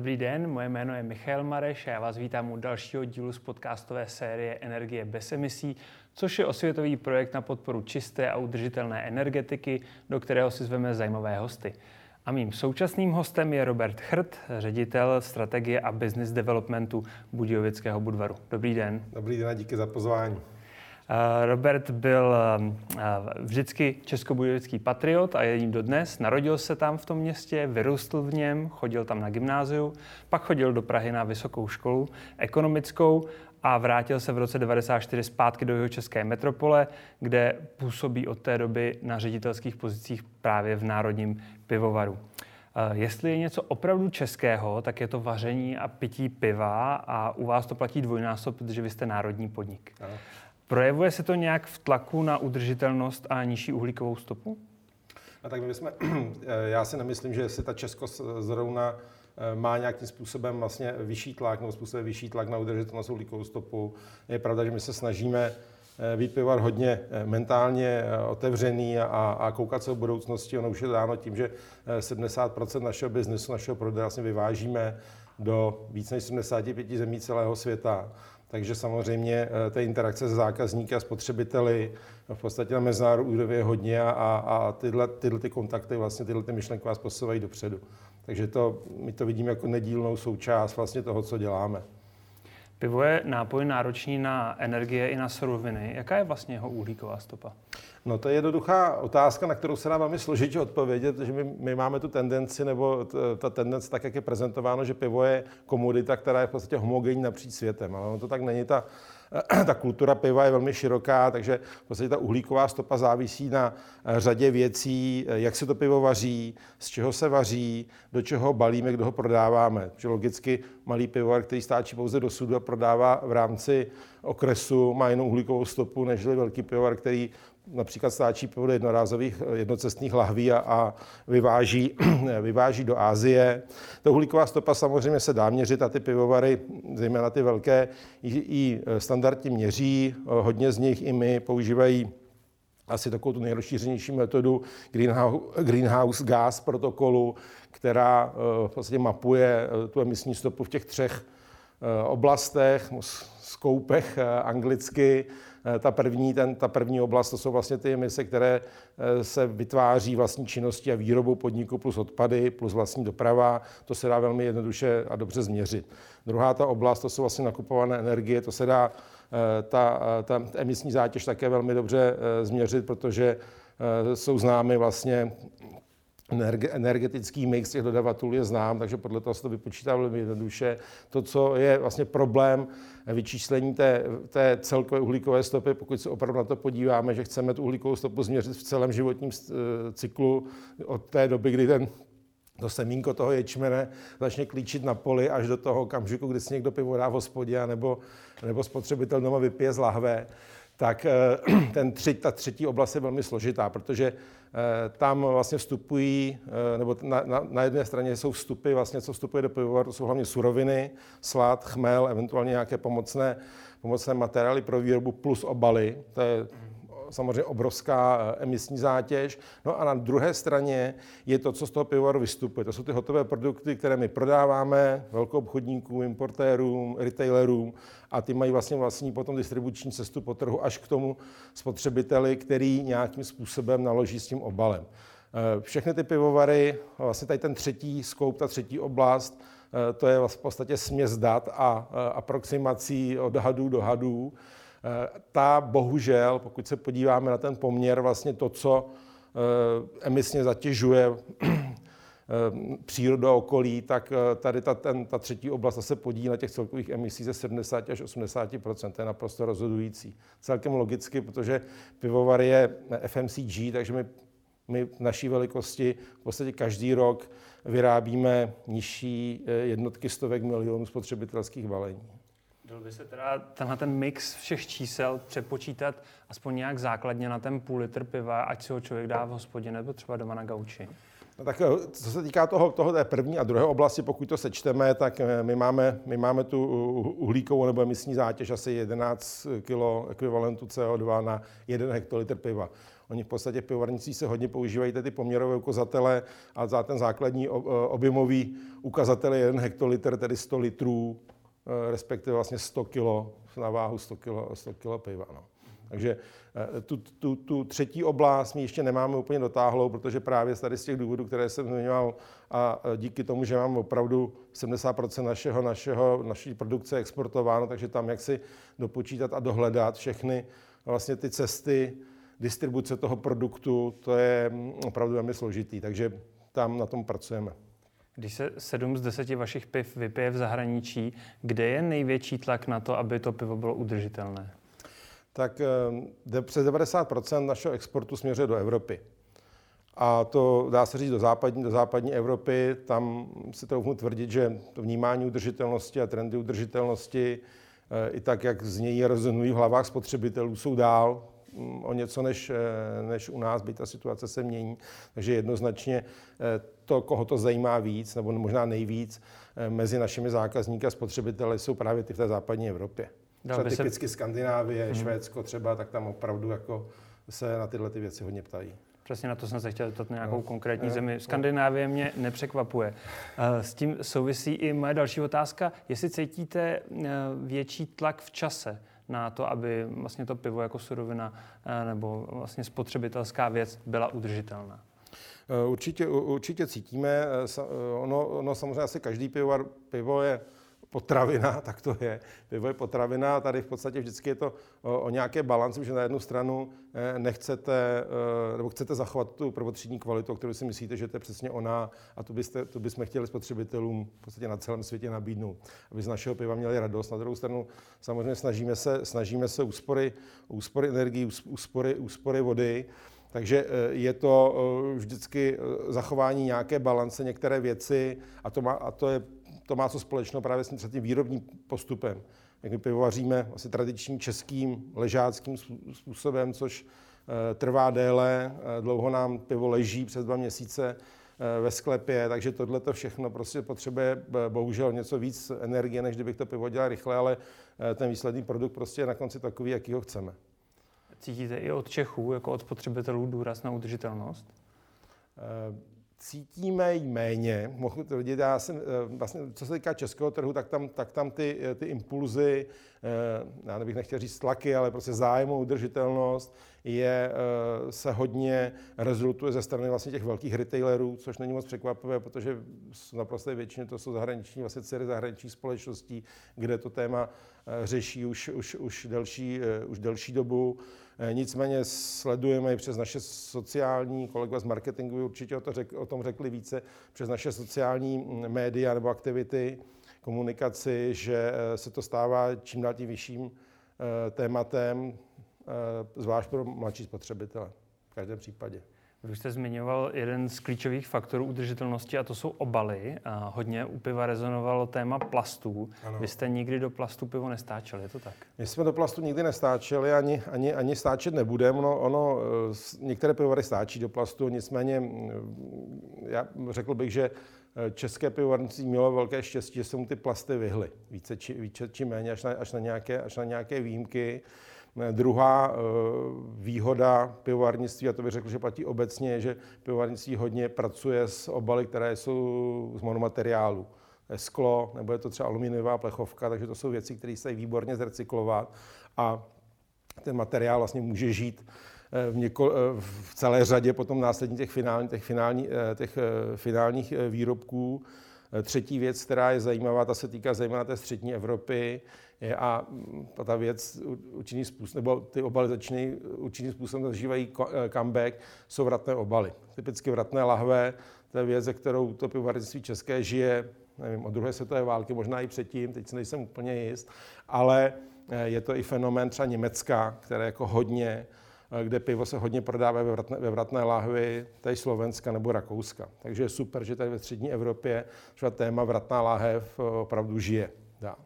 Dobrý den, moje jméno je Michal Mareš a já vás vítám u dalšího dílu z podcastové série Energie bez emisí, což je osvětový projekt na podporu čisté a udržitelné energetiky, do kterého si zveme zajímavé hosty. A mým současným hostem je Robert Chrt, ředitel strategie a business developmentu Budějovického Budvaru. Dobrý den. Dobrý den a díky za pozvání. Robert byl vždycky českobudějovický patriot a je jím dodnes. Narodil se tam v tom městě, vyrůstl v něm, chodil tam na gymnáziu, pak chodil do Prahy na vysokou školu ekonomickou a vrátil se v roce 1994 zpátky do jeho české metropole, kde působí od té doby na ředitelských pozicích právě v Národním pivovaru. Jestli je něco opravdu českého, tak je to vaření a pití piva a u vás to platí dvojnásob, protože vy jste národní podnik. Ano. Projevuje se to nějak v tlaku na udržitelnost a nižší uhlíkovou stopu? No tak my jsme, já si nemyslím, že si ta Česko zrovna eh, má nějakým způsobem vlastně vyšší tlak nebo způsobem vyšší tlak na udržitelnost uhlíkovou stopu. Je pravda, že my se snažíme eh, být pivar hodně eh, mentálně otevřený a, a koukat se o budoucnosti. Ono už je dáno tím, že 70% našeho biznesu, našeho prodeje vlastně vyvážíme do víc než 75 zemí celého světa. Takže samozřejmě eh, té interakce s zákazníky a spotřebiteli v podstatě na mezinárodní úrovni je hodně a, a tyhle, tyhle ty kontakty, vlastně tyhle ty myšlenky vás posouvají dopředu. Takže to, my to vidíme jako nedílnou součást vlastně toho, co děláme. Pivo je nápoj náročný na energie i na suroviny. Jaká je vlastně jeho uhlíková stopa? No to je jednoduchá otázka, na kterou se dá velmi složitě odpovědět, že my, my máme tu tendenci, nebo ta tendence tak, jak je prezentováno, že pivo je komodita, která je v podstatě homogenní napříč světem. Ale ono to tak není. Ta, ta kultura piva je velmi široká, takže v podstatě ta uhlíková stopa závisí na eh, řadě věcí, eh, jak se to pivo vaří, z čeho se vaří, do čeho balíme, kdo ho prodáváme. Že logicky malý pivovar, který stáčí pouze do sudu a prodává v rámci okresu, má jinou uhlíkovou stopu než velký pivovar, který například stáčí do jednorázových jednocestných lahví a, a vyváží, vyváží do Ázie. Ta uhlíková stopa samozřejmě se dá měřit a ty pivovary, zejména ty velké, i, i standardně měří. Hodně z nich i my používají asi takovou tu nejrozšířenější metodu greenhouse, greenhouse gas protokolu, která eh, v podstatě mapuje eh, tu emisní stopu v těch třech eh, oblastech, skoupech anglicky, Eh, ta první, ten, ta první oblast, to jsou vlastně ty emise, které eh, se vytváří vlastní činnosti a výrobou podniku plus odpady, plus vlastní doprava. To se dá velmi jednoduše a dobře změřit. Druhá ta oblast, to jsou vlastně nakupované energie, to se dá eh, ta, ta emisní zátěž také velmi dobře změřit, protože jsou známy vlastně energetický mix těch dodavatelů je znám, takže podle toho se to vypočítá velmi jednoduše. To, co je vlastně problém vyčíslení té, té celkové uhlíkové stopy, pokud se opravdu na to podíváme, že chceme tu uhlíkovou stopu změřit v celém životním eh, cyklu od té doby, kdy ten to semínko toho ječmene začne klíčit na poli až do toho okamžiku, kdy si někdo pivo dá v hospodě, nebo, nebo spotřebitel doma vypije z lahve, tak eh, ten tři, ta třetí oblast je velmi složitá, protože tam vlastně vstupují, eh, nebo na, na, na jedné straně jsou vstupy, vlastně co vstupuje do pivovaru, to jsou hlavně suroviny, slad, chmel, eventuálně nějaké pomocné, pomocné materiály pro výrobu plus obaly. To je samozřejmě obrovská eh, emisní zátěž. No a na druhé straně je to, co z toho pivovaru vystupuje. To jsou ty hotové produkty, které my prodáváme velkou obchodníkům, importérům, retailerům a ty mají vlastně vlastní potom distribuční cestu po trhu až k tomu spotřebiteli, který nějakým způsobem naloží s tím obalem. Eh, všechny ty pivovary, vlastně tady ten třetí skoup, ta třetí oblast, eh, to je v podstatě směs dat a aproximací odhadů, dohadů. Eh, ta bohužel, pokud se podíváme na ten poměr, vlastně to, co eh, emisně zatěžuje eh, přírodu a okolí, tak tady ta, ten, ta třetí oblast se podílí na těch celkových emisí ze 70 až 80 To je naprosto rozhodující. Celkem logicky, protože pivovar je FMCG, takže my, my v naší velikosti v podstatě každý rok vyrábíme nižší jednotky stovek milionů spotřebitelských balení. Dal by se teda tenhle ten mix všech čísel přepočítat aspoň nějak základně na ten půl litr piva, ať si ho člověk dá v hospodě nebo třeba doma na gauči? No tak eh, co se týká toho, toho té první a druhé oblasti, pokud to sečteme, tak eh, my máme, my máme tu uhlíkovou nebo emisní zátěž asi 11 kg ekvivalentu CO2 na 1 hektolitr piva. Oni v podstatě v se hodně používají ty poměrové ukazatele a za ten základní objemový ukazatel je 1 hektolitr, tedy 100 litrů, respektive vlastně 100 kg na váhu 100 kg, 100 kg piva. No. Takže eh, tu, tu, tu třetí oblast my ještě nemáme úplně dotáhlou, protože právě tady z těch důvodů, které jsem zmiňoval, a díky tomu, že máme opravdu 70% našeho, našeho, naší produkce exportováno, takže tam jak si dopočítat a dohledat všechny vlastně ty cesty distribuce toho produktu, to je mm, opravdu velmi složitý, takže tam na tom pracujeme. Když se sedm z deseti vašich piv vypije v zahraničí, kde je největší tlak na to, aby to pivo bylo udržitelné? tak eh, přes 90% našeho exportu směřuje do Evropy. A to dá se říct do západní, do západní Evropy, tam si to tvrdit, že to vnímání udržitelnosti a trendy udržitelnosti eh, i tak, jak z něj rezonují v hlavách spotřebitelů, jsou dál o něco než, eh, než u nás, byť ta situace se mění. Takže jednoznačně to, koho to zajímá víc, nebo možná nejvíc, mezi našimi zákazníky a spotřebiteli jsou právě ty v té západní Evropě. Třeba typicky se... Skandinávie, hmm. Švédsko třeba, tak tam opravdu jako se na tyhle ty věci hodně ptají. Přesně na to jsem se chtěl zeptat nějakou no. konkrétní no. zemi. Skandinávie mě nepřekvapuje. Eh, s tím souvisí i moje další otázka. Jestli cítíte eh, větší tlak v čase na to, aby vlastně to pivo jako surovina eh, nebo vlastně spotřebitelská věc byla udržitelná? Určitě, určitě cítíme. Ono, ono samozřejmě asi každý pivovar, pivo je potravina, tak to je. Pivo je potravina a tady v podstatě vždycky je to o, o nějaké balanci, že na jednu stranu eh, nechcete, eh, nebo chcete zachovat tu prvotřídní kvalitu, o kterou si myslíte, že to je přesně ona a tu, byste, tu bychom chtěli spotřebitelům v podstatě na celém světě nabídnout, aby z našeho piva měli radost. Na druhou stranu samozřejmě snažíme se, snažíme se úspory, úspory energii, úspory, úspory vody, takže eh, je to vždycky zachování nějaké balance, některé věci a to, má, a to je to má co společného právě s tím výrobním postupem. Jak my pivovaříme asi tradičním českým ležáckým způsobem, což eh, trvá déle, eh, dlouho nám pivo leží přes dva měsíce eh, ve sklepě, takže tohle to všechno prostě potřebuje bohužel něco víc energie, než kdybych to pivo dělal rychle, ale ten výsledný produkt prostě je na konci takový, jaký ho chceme. Cítíte i od Čechů, jako od spotřebitelů, důraz na udržitelnost? Cítíme méně. Mohu to vidět, já jsem, eh, vlastně, co se týká českého trhu, tak tam, tak tam ty, eh, ty impulzy, já nebych nechtěl říct tlaky, ale prostě zájem o udržitelnost je, se hodně rezultuje ze strany vlastně těch velkých retailerů, což není moc překvapivé, protože naprosto většině to jsou zahraniční, vlastně dcery zahraničních společností, kde to téma řeší už, už, už, delší, už delší dobu. Eh, nicméně sledujeme i přes naše sociální, kolegové z marketingu určitě o, to řek, o tom řekli více, přes naše sociální mm, média nebo aktivity, komunikaci, že eh, se to stává čím dál tím vyšším eh, tématem, zvlášť pro mladší spotřebitele v každém případě. Vy jste zmiňoval jeden z klíčových faktorů udržitelnosti a to jsou obaly. A hodně u piva rezonovalo téma plastů. Ano. Vy jste nikdy do plastu pivo nestáčeli, je to tak? My jsme do plastu nikdy nestáčeli, ani, ani, ani stáčet nebudeme. Ono, ono, některé pivovary stáčí do plastu, nicméně já řekl bych, že eh, české pivovarnictví mělo velké štěstí, že se mu ty plasty vyhly. Více či, více či méně, až na, až na, nějaké, až na nějaké výjimky. Druhá eh, výhoda pivovarnictví, a to bych řekl, že platí obecně, je, že pivovarnictví hodně pracuje s obaly, které jsou z monomateriálu. Sklo, nebo je to třeba aluminiová plechovka, takže to jsou věci, které se výborně zrecyklovat a ten materiál vlastně může žít eh, v, něko, eh, v celé řadě potom následně těch, finální, těch, finální, těch finálních výrobků. Třetí věc, která je zajímavá, ta se týká zejména té střední Evropy, je, a ta věc určitý způsob, nebo ty obaly začínají určitým způsobem zažívají eh, comeback, jsou vratné obaly. Typicky vratné lahve, to je věc, ze kterou to pivovarnictví české žije, nevím, od druhé světové války, možná i předtím, teď si nejsem úplně jist, ale eh, je to i fenomén třeba Německa, které jako hodně, eh, kde pivo se hodně prodává ve vratné, ve vratné lahvi, tady Slovenska nebo Rakouska. Takže je super, že tady ve střední Evropě třeba téma vratná láhev opravdu žije. Dá.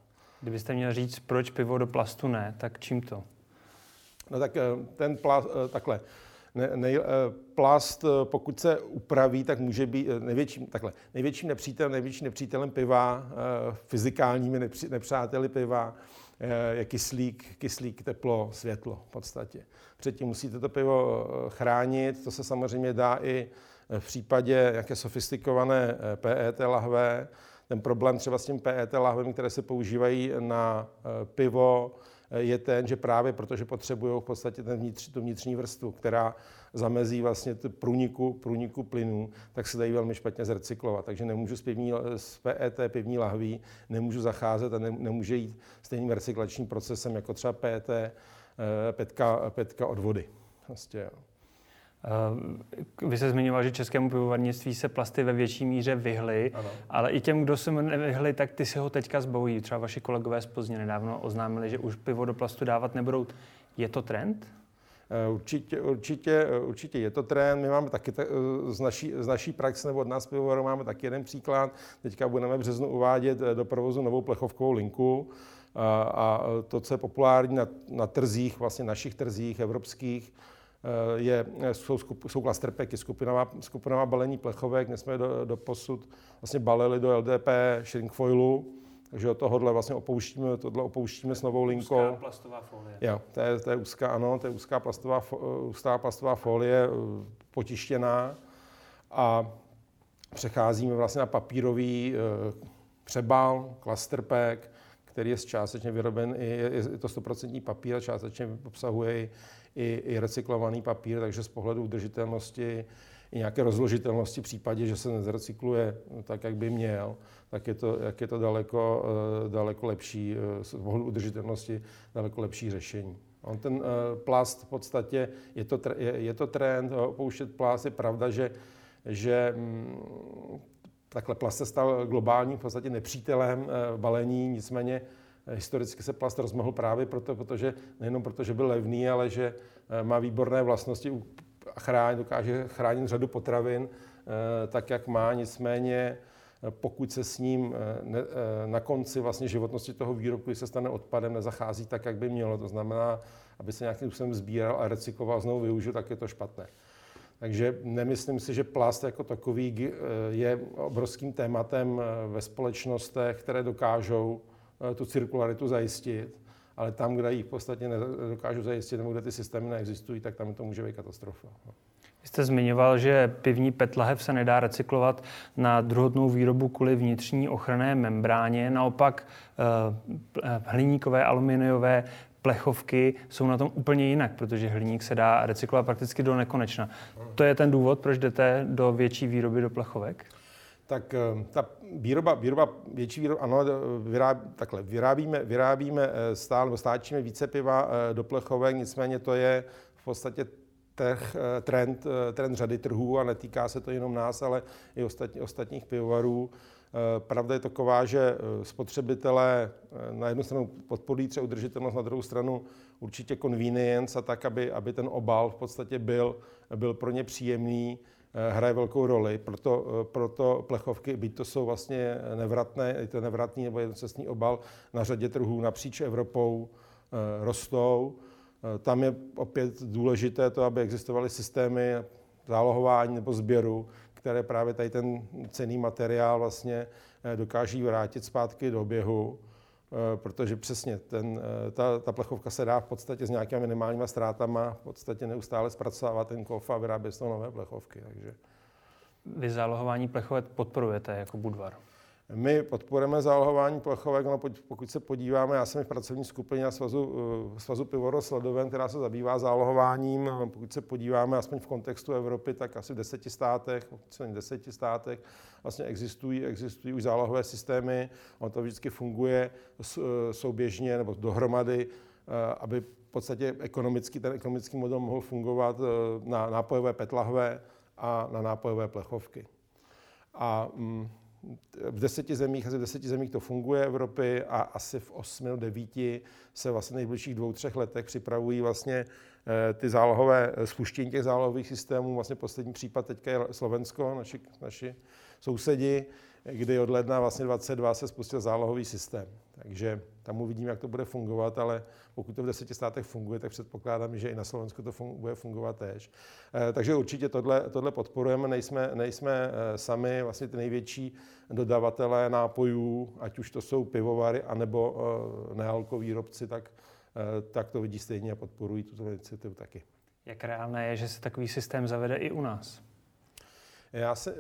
Kdybyste měl říct, proč pivo do plastu ne, tak čím to? No tak eh, ten plast, eh, takhle, ne, ne, eh, plast, pokud se upraví, tak může být největším, takhle, největším nepřítelem, největším nepřítelem piva, fyzikálními nepři, nepřáteli piva, je kyslík, kyslík, teplo, světlo v podstatě. Předtím musíte to pivo chránit, to se samozřejmě dá i v případě nějaké sofistikované PET lahve. Ten problém třeba s tím PET lahvemi, které se používají na pivo, je ten, že právě protože potřebují v podstatě ten vnitř, tu vnitřní vrstvu, která zamezí vlastně průniku, průniku plynů, tak se dají velmi špatně zrecyklovat. Takže nemůžu z, pivní, z PET pivní lahví nemůžu zacházet a ne, nemůže jít stejným recyklačním procesem jako třeba PET, eh, petka, petka od vody. Vlastně, jo. Eh, vy se zmiňoval, že českému pivovarnictví se plasty ve větší míře vyhly, ano. ale i těm, kdo se mu nevyhly, tak ty si ho teďka zbavují. Třeba vaši kolegové z Plzně nedávno oznámili, že už pivo do plastu dávat nebudou. Je to trend? Eh, určitě, určitě, eh, určitě je to trend. My máme taky z naší, z naší praxe nebo od nás pivovaru máme taky jeden příklad. Teďka budeme v březnu uvádět do provozu novou plechovkovou linku. A, a to, co je populární na, na trzích, vlastně našich trzích evropských, Eh, je, jsou, skup, jsou klasterpeky, skupinová, skupinová balení plechovek, kde jsme do, do posud vlastně balili do LDP shrinkfoilu, takže od tohohle vlastně opouštíme, tohle opouštíme s novou linkou. Úzká plastová folie. Jo, to je, to je úzká, ano, to je úzká plastová, úzká plastová folie, eh, potištěná a přecházíme vlastně na papírový eh, přebal, clusterpack, který je částečně vyroben, i, je to 100% papír, částečně obsahuje i, i recyklovaný papír, takže z pohledu udržitelnosti i nějaké rozložitelnosti v případě, že se nezrecykluje tak, jak by měl, tak je to, jak je to daleko, eh, daleko lepší, eh, z pohledu udržitelnosti daleko lepší řešení. On ten eh, plast v podstatě, je to, je, je to trend, opouštět plast, je pravda, že, že mm, takhle plast se stal globálním v podstatě nepřítelem balení, nicméně Historicky se plast rozmohl právě proto, protože, nejenom proto, že byl levný, ale že eh, má výborné vlastnosti a chránit, dokáže chránit řadu potravin eh, tak, jak má. Nicméně eh, pokud se s ním na konci vlastně životnosti toho výrobku, když se stane odpadem, nezachází tak, jak by mělo. To znamená, aby se nějakým způsobem sbíral a recykloval, znovu využil, tak je to špatné. Takže nemyslím si, že plast jako takový je obrovským tématem ve společnostech, které dokážou tu cirkularitu zajistit, ale tam, kde ji v podstatě nedokážu zajistit, nebo kde ty systémy neexistují, tak tam to může být katastrofa. Vy jste zmiňoval, že pivní petlahev se nedá recyklovat na druhotnou výrobu kvůli vnitřní ochranné membráně. Naopak eh, hliníkové, aluminiové plechovky jsou na tom úplně jinak, protože hliník se dá recyklovat prakticky do nekonečna. To je ten důvod, proč jdete do větší výroby do plechovek? Tak eh, ta výroba, výroba větší výroba, ano, vyráb, takhle, vyrábíme, vyrábíme eh, stále, nebo stáčíme více piva eh, do plechovek, nicméně to je v podstatě trh, trend, trend řady trhů a netýká se to jenom nás, ale i ostatní, ostatních pivovarů. Pravda je taková, že spotřebitelé na jednu stranu podporují třeba udržitelnost, na druhou stranu určitě convenience a tak, aby, aby ten obal v podstatě byl, byl pro ně příjemný. Eh, hraje velkou roli. Proto, eh, proto plechovky, byť to jsou vlastně nevratné, je to nevratný nebo jednocestný obal, na řadě trhů napříč Evropou eh, rostou. Tam je opět důležité to, aby existovaly systémy zálohování nebo sběru, které právě tady ten cený materiál vlastně dokáží vrátit zpátky do oběhu. Eh, protože přesně ten, eh, ta, ta plechovka se dá v podstatě s nějakými minimálními ztrátama v podstatě neustále zpracovávat ten kov a vyrábět z toho nové plechovky. Takže. Vy zálohování plechovek podporujete jako Budvar? My podporujeme zálohování plechovek, no pokud se podíváme, já jsem v pracovní skupině svazu, eh, svazu Pivoro Sledoven, která se zabývá zálohováním. Pokud se podíváme aspoň v kontextu Evropy, tak asi v deseti státech, v deseti státech vlastně existují, existují už zálohové systémy. On to vždycky funguje eh, souběžně nebo dohromady, eh, aby v podstatě ekonomický, ten ekonomický model mohl fungovat na nápojové petlahve a na nápojové plechovky. A mm, v deseti zemích, asi v deseti zemích to funguje Evropy a asi v osmi nebo devíti se vlastně v nejbližších dvou, třech letech připravují vlastně eh, ty zálohové, eh, spuštění těch zálohových systémů. Vlastně poslední případ teďka je Slovensko, naši, naši sousedi, kdy od ledna vlastně 22 se spustil zálohový systém. Takže tam uvidíme, jak to bude fungovat, ale pokud to v deseti státech funguje, tak předpokládám, že i na Slovensku to fun- bude fungovat tež. E, takže určitě tohle, tohle podporujeme, nejsme, nejsme e, sami vlastně ty největší dodavatelé nápojů, ať už to jsou pivovary, anebo e, nealko výrobci, tak, e, tak to vidí stejně a podporují tuto iniciativu taky. Jak reálné je, že se takový systém zavede i u nás? Já se,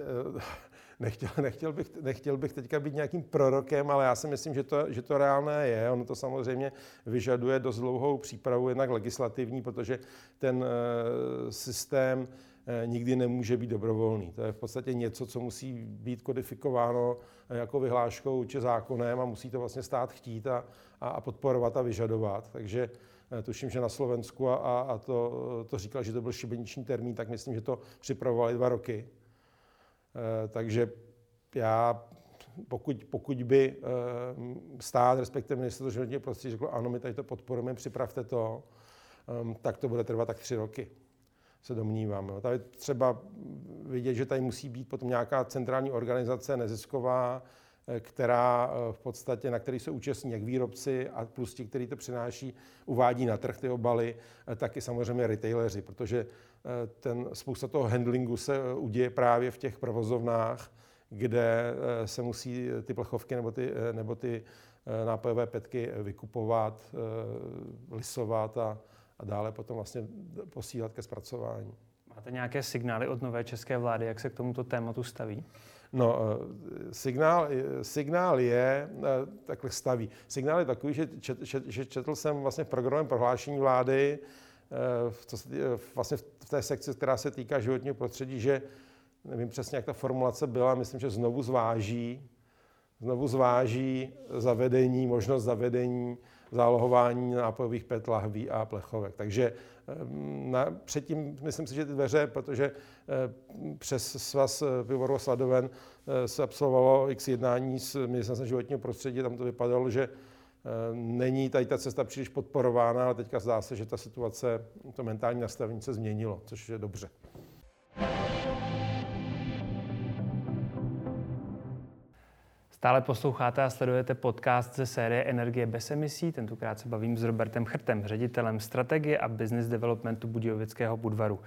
nechtěl, nechtěl, bych, nechtěl bych teďka být nějakým prorokem, ale já si myslím, že to, že to reálné je. Ono to samozřejmě vyžaduje dost dlouhou přípravu, jednak legislativní, protože ten eh, systém eh, nikdy nemůže být dobrovolný. To je v podstatě něco, co musí být kodifikováno jako vyhláškou či zákonem a musí to vlastně stát chtít a, a podporovat a vyžadovat. Takže eh, tuším, že na Slovensku a, a to, to říkal, že to byl šibeniční termín, tak myslím, že to připravovali dva roky. Eh, takže já, pokud, pokud by eh, stát, respektive ministerstvo životního prostředí řeklo, ano, my tady to podporujeme, připravte to, ehm, tak to bude trvat tak tři roky se domnívám. Tady třeba vidět, že tady musí být potom nějaká centrální organizace nezisková, eh, která v podstatě, na který se účastní jak výrobci a plus ti, kteří to přináší, uvádí na trh ty obaly, tak i samozřejmě retaileři, protože ten, spousta toho handlingu se eh, uděje právě v těch provozovnách, kde eh, se musí ty plechovky nebo ty, nebo ty nápojové petky vykupovat, lisovat a, a dále potom vlastně posílat ke zpracování. Máte nějaké signály od nové české vlády, jak se k tomuto tématu staví? No, signál, signál je, takhle staví. Signál je takový, že, čet, že četl jsem vlastně v programovém prohlášení vlády, co se, vlastně v té sekci, která se týká životního prostředí, že nevím přesně, jak ta formulace byla, myslím, že znovu zváží, znovu zváží zavedení, možnost zavedení zálohování nápojových PET lahví a plechovek. Takže ehm, na, předtím myslím si, že ty dveře, protože eh, přes svaz eh, pivovaru Sladoven eh, se absolvovalo x jednání s ministerstvem životního prostředí, tam to vypadalo, že Není tady ta cesta příliš podporována, ale teďka zdá se, že ta situace, to mentální nastavení se změnilo, což je dobře. Stále posloucháte a sledujete podcast ze série Energie bez emisí. Tentokrát se bavím s Robertem Chrtem, ředitelem strategie a business developmentu Budějovického Budvaru.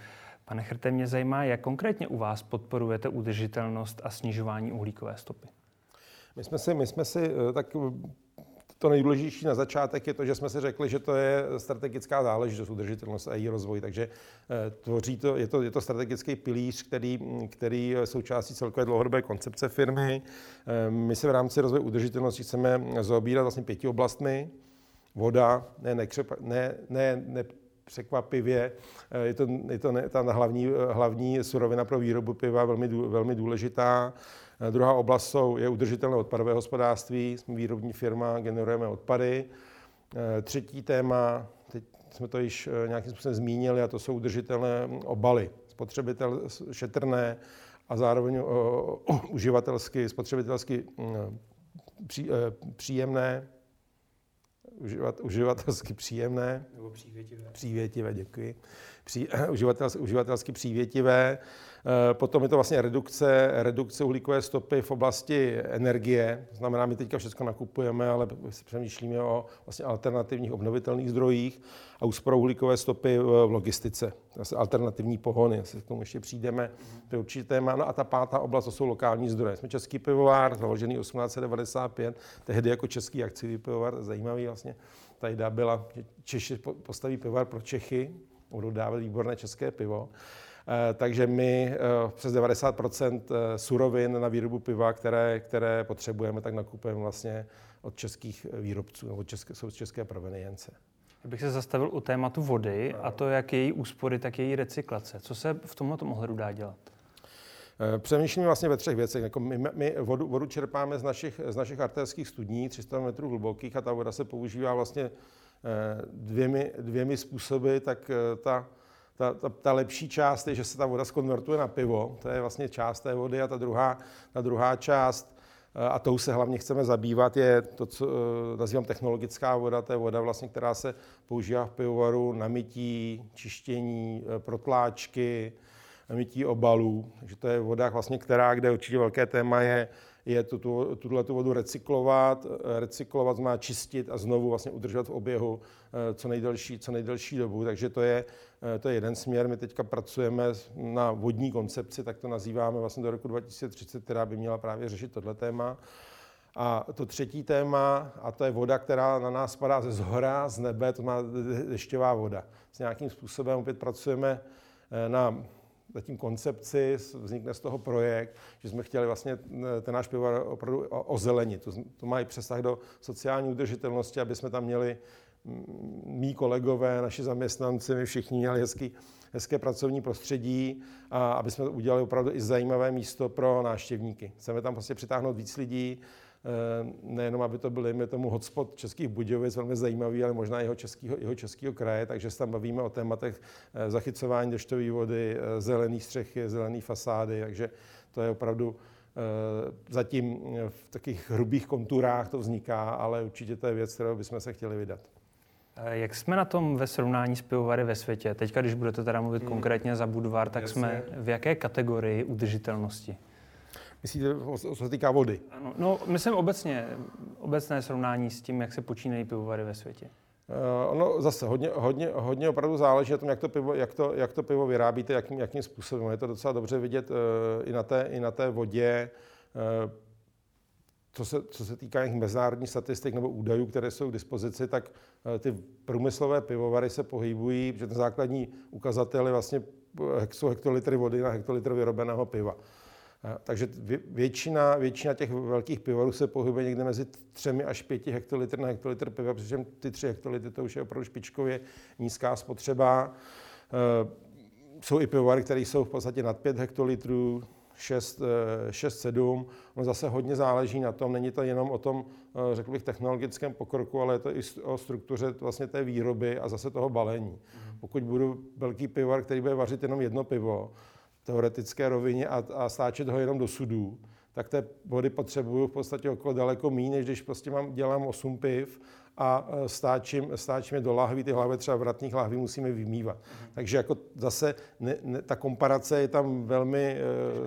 Pane Chrte, mě zajímá, jak konkrétně u vás podporujete udržitelnost a snižování uhlíkové stopy. My jsme si, my jsme si eh, tak to nejdůležitější na začátek je to, že jsme si řekli, že to je strategická záležitost, udržitelnost a její rozvoj. Takže eh, tvoří to, je to, je to strategický pilíř, který, který je součástí celkové dlouhodobé koncepce firmy. Eh, my se v rámci rozvoje udržitelnosti chceme zaobírat vlastně pěti oblastmi. Voda, ne, nekřepa, ne, ne, ne překvapivě. Eh, je to, je to ne, ta hlavní, hlavní surovina pro výrobu piva velmi, velmi důležitá. Eh, druhá oblast jsou, je udržitelné odpadové hospodářství, jsme výrobní firma, generujeme odpady. Eh, třetí téma, teď jsme to již eh, nějakým způsobem zmínili, a to jsou udržitelné obaly, spotřebitel šetrné a zároveň uživatelsky, spotřebitelsky pří, příjemné, uživat, uživatelsky příjemné. Nebo přívětivé. Přívětivé, děkuji. Pří, uživatelsky, uživatelsky přívětivé. Eh, potom je to vlastně redukce, redukce uhlíkové stopy v oblasti energie. Znamená, my teďka všechno nakupujeme, ale přemýšlíme o vlastně alternativních obnovitelných zdrojích a úsporou uhlíkové stopy v logistice. Zase alternativní pohony, asi k tomu ještě přijdeme, to je určitě téma. No a ta pátá oblast, to jsou lokální zdroje. Jsme český pivovár, založený 1895, tehdy jako český akciový pivovar, zajímavý vlastně. Ta idea byla, že Češi postaví pivovar pro Čechy, budou dávat výborné české pivo. Eh, takže my eh, přes 90 eh, surovin na výrobu piva, které, které potřebujeme, tak nakupujeme vlastně od českých výrobců nebo české, jsou z české provenience. Já bych se zastavil u tématu vody a to jak její úspory, tak její recyklace. Co se v tomto ohledu dá dělat? Přemýšlíme vlastně ve třech věcech. Jako my, my vodu, vodu čerpáme z našich, z našich artérských studní, 300 metrů hlubokých, a ta voda se používá vlastně dvěmi, dvěmi způsoby, tak ta ta, ta, ta lepší část je, že se ta voda skonvertuje na pivo, to je vlastně část té vody a ta druhá, ta druhá část, eh, a tou se hlavně chceme zabývat, je to, co eh, nazývám technologická voda, to je voda, vlastně, která se používá v pivovaru na mytí, čištění, eh, protláčky, mytí obalů. Takže to je voda, vlastně, která, kde určitě velké téma je, je tu, tu, tuhle tu vodu recyklovat, recyklovat má čistit a znovu vlastně udržovat v oběhu co nejdelší, co nejdelší dobu. Takže to je, to je jeden směr. My teďka pracujeme na vodní koncepci, tak to nazýváme vlastně do roku 2030, která by měla právě řešit tohle téma. A to třetí téma, a to je voda, která na nás spadá ze zhora, z nebe, to má dešťová voda. S nějakým způsobem opět pracujeme eh, na zatím koncepci, vznikne z toho projekt, že jsme chtěli vlastně ten náš pivovar opravdu ozelenit. To, to má i přesah do sociální udržitelnosti, aby jsme tam měli mý kolegové, naši zaměstnanci, my všichni měli hezký, hezké pracovní prostředí a aby jsme udělali opravdu i zajímavé místo pro návštěvníky. Chceme tam prostě přitáhnout víc lidí, nejenom, aby to byl, dejme tomu, hotspot Českých Budějovic, velmi zajímavý, ale možná jeho českého, jeho českého kraje, takže se tam bavíme o tématech eh, zachycování dešťové vody, eh, zelený střechy, zelené fasády, takže to je opravdu zatím v takových hrubých konturách to vzniká, ale určitě to je věc, kterou bychom se chtěli vydat. Jak jsme na tom ve srovnání s pivovary ve světě? Teďka, když budete teda mluvit hmm. konkrétně za Budvar, tak Jasně. jsme v jaké kategorii udržitelnosti? Myslíte, co se týká vody? Ano, no, myslím obecně, obecné srovnání s tím, jak se počínají pivovary ve světě. Uh, ono zase hodně, hodně, hodně opravdu záleží na tom, jak to pivo, jak to, jak to pivo vyrábíte, jakým, jakým způsobem. Je to docela dobře vidět uh, i, na té, i na té vodě. Uh, co se, co se týká těch mezinárodních statistik nebo údajů, které jsou k dispozici, tak ty průmyslové pivovary se pohybují, že ten základní ukazatel je vlastně jsou hektolitry vody na hektolitr vyrobeného piva. Takže většina, většina těch velkých pivarů se pohybuje někde mezi 3 až 5 hektolitr na hektolitr piva, protože ty 3 hektolitry to už je opravdu špičkově nízká spotřeba. E, jsou i pivovary, které jsou v podstatě nad 5 hektolitrů, 6, 6, 7. On zase hodně záleží na tom, není to jenom o tom, e, řekl bych, technologickém pokroku, ale je to i o struktuře vlastně té výroby a zase toho balení. Pokud budu velký pivovar, který bude vařit jenom jedno pivo, teoretické rovině a, a stáčet ho jenom do sudů, tak té vody potřebuju v podstatě okolo daleko méně, než když prostě mám, dělám 8 piv a e, stáčím, stáčím je do lahví, ty hlavy třeba vratných lahví musíme vymývat. Mm. Takže jako zase ne, ne, ta komparace je tam velmi e,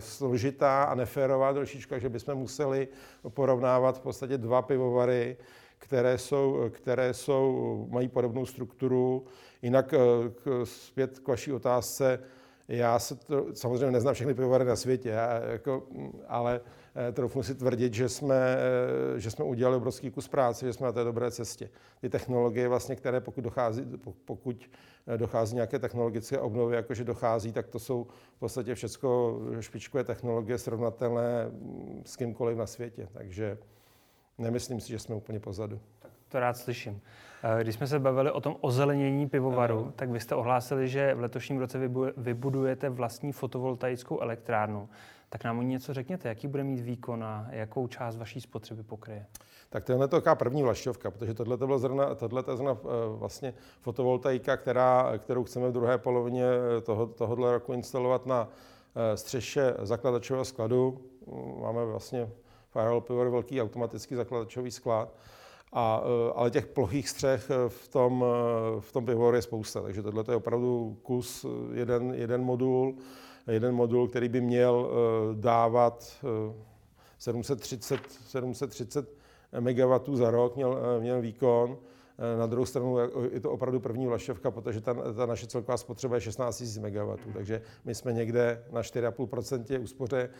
složitá a neférová trošičku, že bychom museli porovnávat v podstatě dva pivovary, které, jsou, které jsou, mají podobnou strukturu. Jinak e, k, zpět k vaší otázce, já se to, samozřejmě neznám všechny pivovary na světě, já, jako, ale eh, troufnu si tvrdit, že jsme, eh, že jsme udělali obrovský kus práce, že jsme na té dobré cestě. Ty technologie, vlastně, které pokud dochází, pokud eh, dochází nějaké technologické obnovy, jakože dochází, tak to jsou v podstatě všechno špičkové technologie srovnatelné mm, s kýmkoliv na světě. Takže nemyslím si, že jsme úplně pozadu. To rád slyším. Eh, když jsme se bavili o tom ozelenění pivovaru, ano. tak vy jste ohlásili, že v letošním roce vybudujete vlastní fotovoltaickou elektrárnu. Tak nám o ní něco řekněte, jaký bude mít výkon a jakou část vaší spotřeby pokryje? Tak tohle je taková první vlašťovka, protože tohle to byla zrovna, tohle to zrovna eh, vlastně fotovoltaika, která, kterou chceme v druhé polovině eh, toho, tohohle roku instalovat na střeše zakladačového skladu. Máme vlastně Firewall Pivovar velký automatický zakladačový sklad. A, eh, ale těch plochých střech eh, v tom, eh, v tom pivovaru je spousta, takže tohle je opravdu kus, jeden, jeden modul, jeden modul, který by měl dávat 730, 730 MW za rok, měl, měl výkon. Na druhou stranu je to opravdu první vlašťovka, protože ta, ta naše celková spotřeba je 16 000 MW, takže my jsme někde na 4,5% úspoře,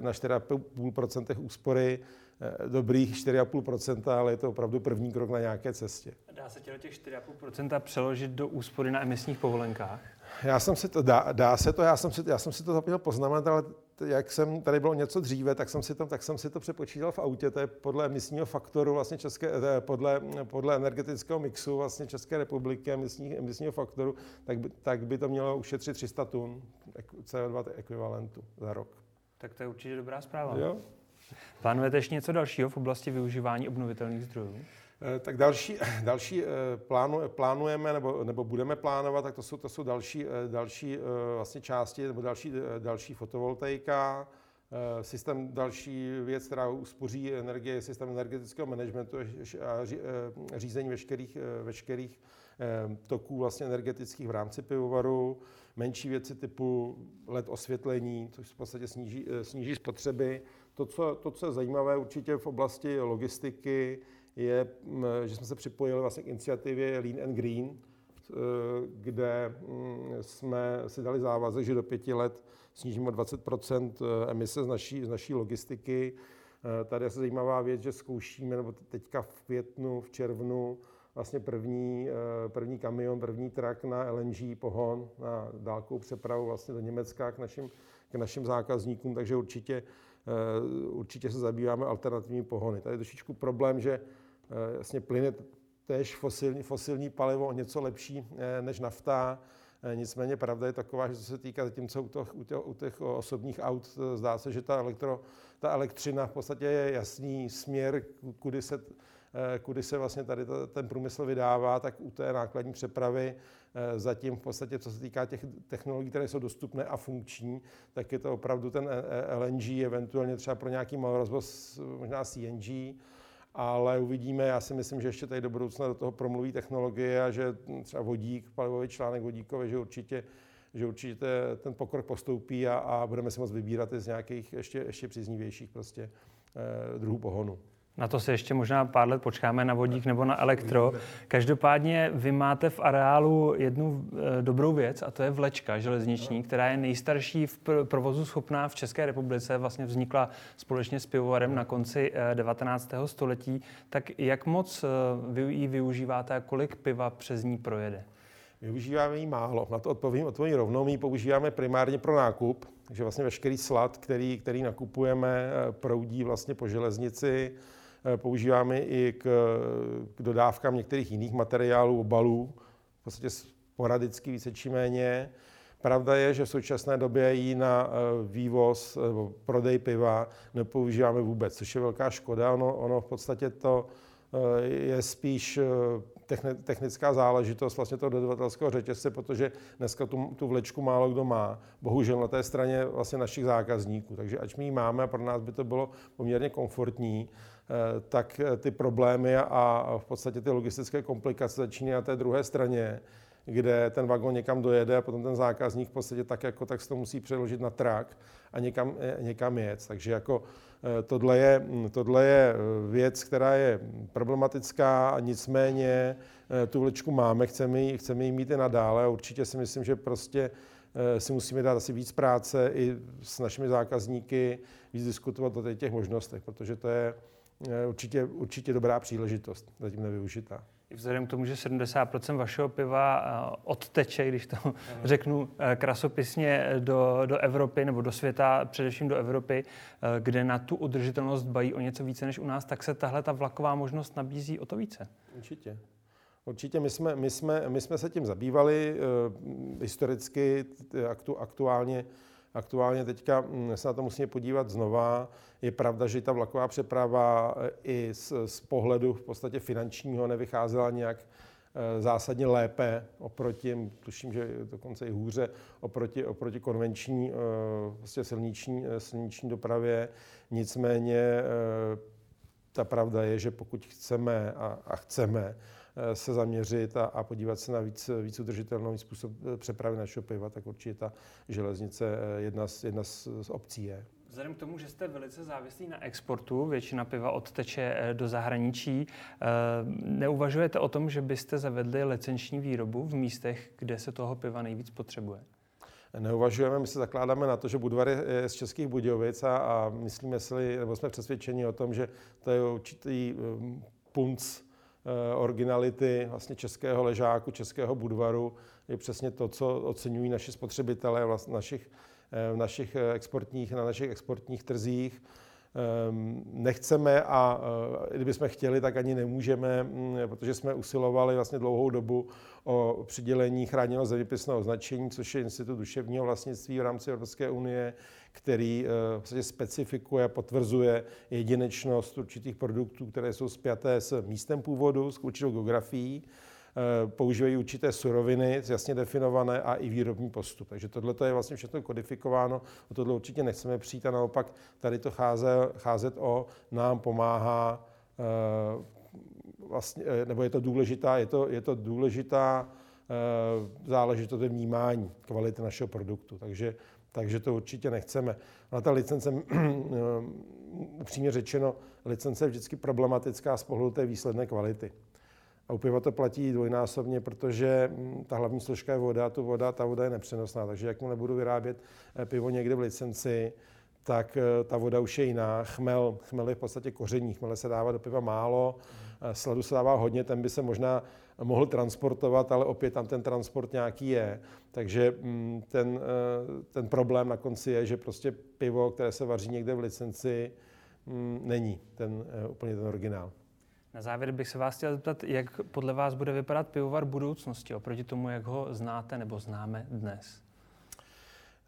na 4,5% úspory dobrých 4,5%, ale je to opravdu první krok na nějaké cestě. Dá se těle těch 4,5% přeložit do úspory na emisních povolenkách? Já jsem si to, dá, dá se to, já jsem si, já jsem si to zapomněl poznamenat, ale jak jsem, tady bylo něco dříve, tak jsem si to, tak jsem si to přepočítal v autě, to je podle emisního faktoru vlastně České, eh, podle, podle energetického mixu vlastně České republiky emisní, emisního faktoru, tak by, tak by to mělo ušetřit 300 tun CO2 ekvivalentu za rok. Tak to je určitě dobrá zpráva. Jo? Plánujete ještě něco dalšího v oblasti využívání obnovitelných zdrojů? Eh, tak další, další eh, plánu, plánujeme nebo, nebo budeme plánovat, tak to jsou, to jsou další, eh, další vlastně části nebo další, další fotovoltaika. Systém, další věc, která uspoří energie, je systém energetického managementu a řízení veškerých, veškerých toků vlastně energetických v rámci pivovaru. Menší věci typu LED osvětlení, což v podstatě sníží, sníží spotřeby To co, to, co je zajímavé určitě v oblasti logistiky, je, že jsme se připojili vlastně k iniciativě Lean and Green, eh, kde mm, jsme si dali závazek, že do pěti let snížíme 20 eh, emise z naší, z naší logistiky. Eh, tady je zajímavá věc, že zkoušíme, nebo teďka v květnu, v červnu, vlastně první, první kamion, první trak na LNG pohon, na dálkovou přepravu vlastně do Německa k našim, k našim zákazníkům, takže určitě, určitě se zabýváme alternativními pohony. Tady je trošičku problém, že vlastně plyn je též fosilní, fosilní palivo o něco lepší eh, než nafta. Eh, nicméně pravda je taková, že co se týká zatímco u těch, u těch, u těch osobních aut eh, zdá se, že ta, elektro, ta elektřina v podstatě je jasný směr, kudy se, kudy se vlastně tady ten průmysl vydává, tak u té nákladní přepravy zatím v podstatě, co se týká těch technologií, které jsou dostupné a funkční, tak je to opravdu ten LNG, eventuálně třeba pro nějaký malorozvoz možná CNG, ale uvidíme. Já si myslím, že ještě tady do budoucna do toho promluví technologie a že třeba vodík, palivový článek vodíkový, že určitě že určitě ten pokrok postoupí a, a budeme si moct vybírat i z nějakých ještě, ještě příznivějších prostě eh, druhů pohonu. Na to se ještě možná pár let počkáme na vodík nebo na elektro. Každopádně vy máte v areálu jednu e, dobrou věc a to je vlečka železniční, která je nejstarší v provozu schopná v České republice. Vlastně vznikla společně s pivovarem na konci 19. E, století. Tak jak moc e, vy ji využíváte a kolik piva přes ní projede? Využíváme ji málo. Na to odpovím, odpovím rovnou. My ji používáme primárně pro nákup, takže vlastně veškerý slad, který, který nakupujeme, proudí vlastně po železnici Eh, používáme i k, k dodávkám některých jiných materiálů, obalů, v podstatě sporadicky více či méně. Pravda je, že v současné době ji na eh, vývoz nebo prodej piva nepoužíváme vůbec, což je velká škoda. Ono, ono v podstatě to eh, je spíš technická záležitost vlastně toho dodavatelského řetězce, protože dneska tu, tu vlečku málo kdo má. Bohužel na té straně vlastně našich zákazníků. Takže ač my ji máme a pro nás by to bylo poměrně komfortní, Eh, tak eh, ty problémy a v podstatě ty logistické komplikace začínají na té druhé straně, kde ten vagon někam dojede a potom ten zákazník v podstatě tak jako tak se to musí přeložit na trak a někam, eh, někam jet. Takže jako tohle je, hm, tohle je věc, která je problematická nicméně tu vlečku máme, chceme ji, chceme ji mít i nadále a určitě si myslím, že prostě si musíme dát asi víc práce i s našimi zákazníky, víc diskutovat o těch možnostech, protože to je, určitě, určitě dobrá příležitost, zatím nevyužitá. Vzhledem k tomu, že 70% vašeho piva eh, odteče, když to řeknu eh, krasopisně, do, do Evropy nebo do světa, především do Evropy, eh, kde na tu udržitelnost bají o něco více než u nás, tak se tahle ta vlaková možnost nabízí o to více. Určitě. Určitě my jsme, my jsme, my jsme se tím zabývali historicky, aktu, aktuálně Aktuálně teďka mm, se na to musíme podívat znova. Je pravda, že ta vlaková přeprava e, i z, z pohledu v podstatě finančního nevycházela nějak e, zásadně lépe oproti, tuším, že dokonce i hůře, oproti, oproti konvenční vlastně silniční, silniční dopravě. Nicméně ta pravda je, že pokud chceme a, a chceme se zaměřit a, a podívat se na víc, víc udržitelný způsob eh, přepravy našeho piva, tak určitě ta železnice eh, jedna z, jedna z, obcí je. Vzhledem k tomu, že jste velice závislí na exportu, většina piva odteče do zahraničí, neuvažujete o tom, že byste zavedli licenční výrobu v místech, kde se toho piva nejvíc potřebuje? Neuvažujeme, my se zakládáme na to, že Budvar je z Českých Budějovic a, a myslíme si, nebo jsme přesvědčeni o tom, že to je určitý um, punc Eh, originality vlastně českého ležáku, českého budvaru je přesně to, co oceňují naši spotřebitelé vlastně našich, v našich eh, exportních, na našich exportních trzích. Ehm, nechceme a eh, kdybychom chtěli, tak ani nemůžeme, mm, protože jsme usilovali vlastně dlouhou dobu o přidělení chráněného zeměpisného označení, což je institut duševního vlastnictví v rámci Evropské unie, který vlastně specifikuje a potvrzuje jedinečnost určitých produktů, které jsou spjaté s místem původu, s určitou geografií používají určité suroviny jasně definované a i výrobní postup. Takže tohle je vlastně všechno kodifikováno, o tohle určitě nechceme přijít a naopak tady to cháze, cházet o nám pomáhá eh, vlastně, eh, nebo je to důležitá, je to, je to důležitá záležitost vnímání kvality našeho produktu. Takže Takže to určitě nechceme. A ta licence, upřímně řečeno, licence je vždycky problematická z pohledu té výsledné kvality. A u piva to platí dvojnásobně, protože mm, ta hlavní složka je voda, tu voda, ta voda je nepřenosná. Takže jakmile budu vyrábět eh, pivo někde v licenci, tak eh, ta voda už je jiná. Chmel, chmel je v podstatě koření, chmele se dává do piva málo, eh, sladu se dává hodně, ten by se možná mohl transportovat, ale opět tam ten transport nějaký je. Takže mm, ten, ten problém na konci je, že prostě pivo, které se vaří někde v licenci, mm, není ten úplně ten originál. Na závěr bych se vás chtěl zeptat, jak podle vás bude vypadat pivovar budoucnosti oproti tomu, jak ho znáte nebo známe dnes?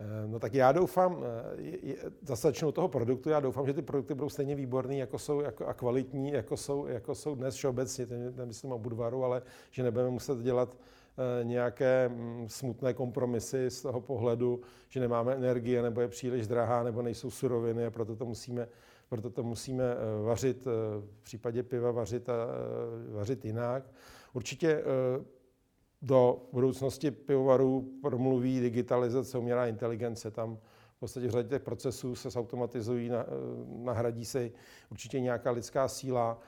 Eh, no tak já doufám, eh, zase začnu toho produktu, já doufám, že ty produkty budou stejně výborný jako jsou, jako, a kvalitní, jako jsou, jako jsou dnes všeobecně, nemyslím o Budvaru, ale že nebudeme muset dělat eh, nějaké mm, smutné kompromisy z toho pohledu, že nemáme energie, nebo je příliš drahá, nebo nejsou suroviny a proto to musíme proto to musíme eh, vařit, eh, v případě piva vařit, a, eh, vařit jinak. Určitě do budoucnosti pivovarů promluví digitalizace, umělá inteligence. Tam v podstatě v řadě těch procesů se automatizují, nahradí se určitě nějaká lidská síla.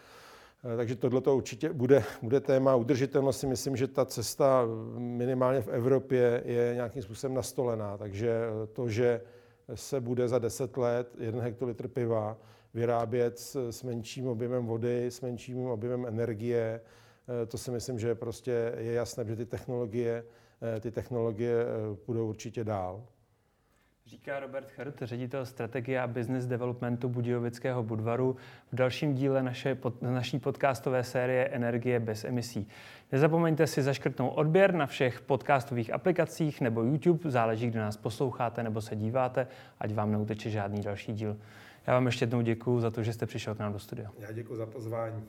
Takže tohle to určitě bude, bude téma udržitelnosti. Myslím, že ta cesta minimálně v Evropě je nějakým způsobem nastolená. Takže to, že se bude za 10 let 1 hektolitr piva vyrábět s, s menším objemem vody, s menším objemem energie. Eh, to si myslím, že prostě je jasné, že ty technologie, eh, ty technologie eh, půjdou určitě dál. Říká Robert Hert, ředitel strategie a business developmentu Budějovického Budvaru v dalším díle naše, pod, naší podcastové série Energie bez emisí. Nezapomeňte si zaškrtnout odběr na všech podcastových aplikacích nebo YouTube, záleží, kde nás posloucháte nebo se díváte, ať vám neuteče žádný další díl. Já vám ještě jednou děkuji za to, že jste přišel k nám do studia. Já děkuji za pozvání.